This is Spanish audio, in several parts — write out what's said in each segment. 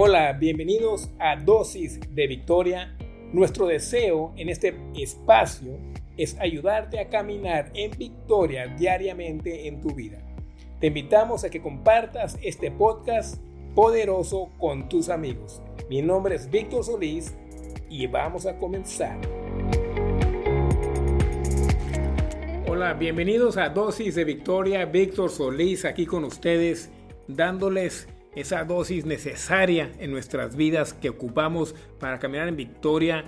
Hola, bienvenidos a Dosis de Victoria. Nuestro deseo en este espacio es ayudarte a caminar en victoria diariamente en tu vida. Te invitamos a que compartas este podcast poderoso con tus amigos. Mi nombre es Víctor Solís y vamos a comenzar. Hola, bienvenidos a Dosis de Victoria. Víctor Solís aquí con ustedes dándoles esa dosis necesaria en nuestras vidas que ocupamos para caminar en victoria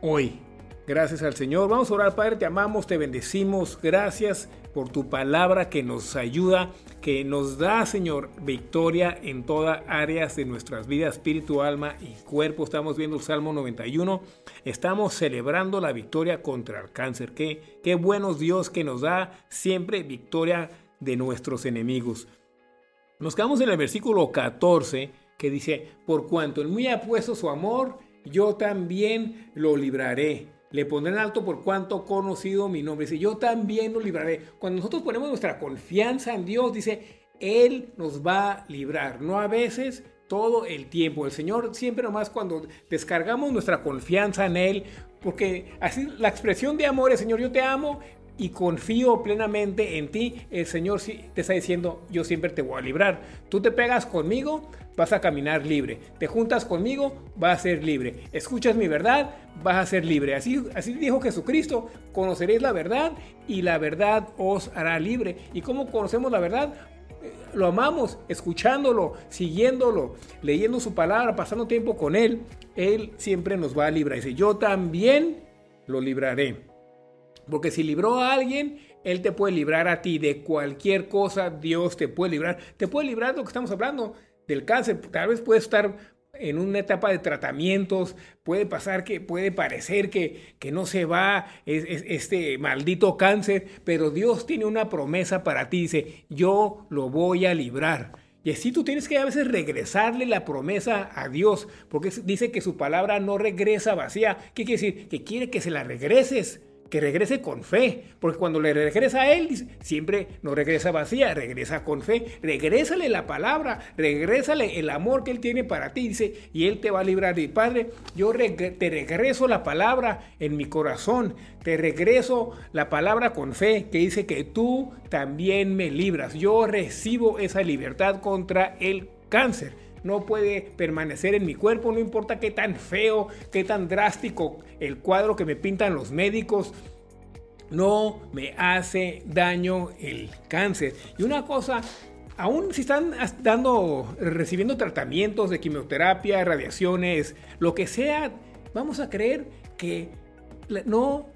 hoy. Gracias al Señor. Vamos a orar, Padre, te amamos, te bendecimos. Gracias por tu palabra que nos ayuda, que nos da, Señor, victoria en todas áreas de nuestras vidas, espíritu, alma y cuerpo. Estamos viendo el Salmo 91. Estamos celebrando la victoria contra el cáncer. Qué, qué buenos Dios que nos da siempre victoria de nuestros enemigos. Nos quedamos en el versículo 14 que dice, por cuanto en mí ha puesto su amor, yo también lo libraré. Le pondré en alto por cuanto conocido mi nombre. Dice, yo también lo libraré. Cuando nosotros ponemos nuestra confianza en Dios, dice, Él nos va a librar. No a veces, todo el tiempo. El Señor siempre nomás cuando descargamos nuestra confianza en Él, porque así la expresión de amor es, Señor, yo te amo, y confío plenamente en ti, el Señor te está diciendo, yo siempre te voy a librar. Tú te pegas conmigo, vas a caminar libre. Te juntas conmigo, vas a ser libre. Escuchas mi verdad, vas a ser libre. Así, así dijo Jesucristo, conoceréis la verdad y la verdad os hará libre. ¿Y cómo conocemos la verdad? Eh, lo amamos, escuchándolo, siguiéndolo, leyendo su palabra, pasando tiempo con Él. Él siempre nos va a librar. Dice, yo también lo libraré. Porque si libró a alguien, Él te puede librar a ti de cualquier cosa. Dios te puede librar. Te puede librar de lo que estamos hablando, del cáncer. Tal vez puede estar en una etapa de tratamientos, puede pasar que puede parecer que, que no se va este maldito cáncer, pero Dios tiene una promesa para ti, dice, yo lo voy a librar. Y así tú tienes que a veces regresarle la promesa a Dios, porque dice que su palabra no regresa vacía. ¿Qué quiere decir? Que quiere que se la regreses que regrese con fe, porque cuando le regresa a Él, siempre no regresa vacía, regresa con fe, regrésale la palabra, regrésale el amor que Él tiene para ti, dice, y Él te va a librar. Y Padre, yo te regreso la palabra en mi corazón, te regreso la palabra con fe, que dice que tú también me libras. Yo recibo esa libertad contra el cáncer no puede permanecer en mi cuerpo, no importa qué tan feo, qué tan drástico el cuadro que me pintan los médicos, no me hace daño el cáncer. Y una cosa, aún si están dando, recibiendo tratamientos de quimioterapia, radiaciones, lo que sea, vamos a creer que no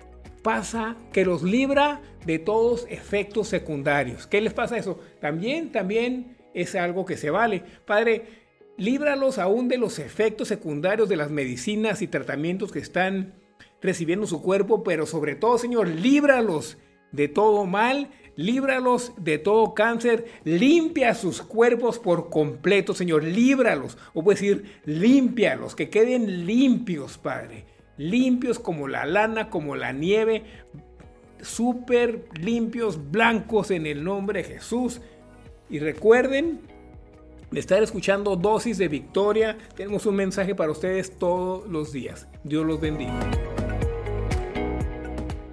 pasa, que los libra de todos efectos secundarios. ¿Qué les pasa eso? También, también es algo que se vale. Padre, líbralos aún de los efectos secundarios de las medicinas y tratamientos que están recibiendo su cuerpo, pero sobre todo, Señor, líbralos de todo mal, líbralos de todo cáncer, limpia sus cuerpos por completo, Señor, líbralos, o puedo decir, límpialos, que queden limpios, Padre, limpios como la lana, como la nieve, súper limpios, blancos en el nombre de Jesús. Y recuerden de estar escuchando Dosis de Victoria. Tenemos un mensaje para ustedes todos los días. Dios los bendiga.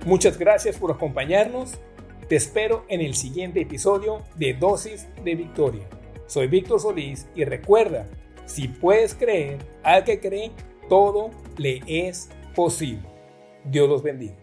Muchas gracias por acompañarnos. Te espero en el siguiente episodio de Dosis de Victoria. Soy Víctor Solís y recuerda, si puedes creer, al que cree, todo le es posible. Dios los bendiga.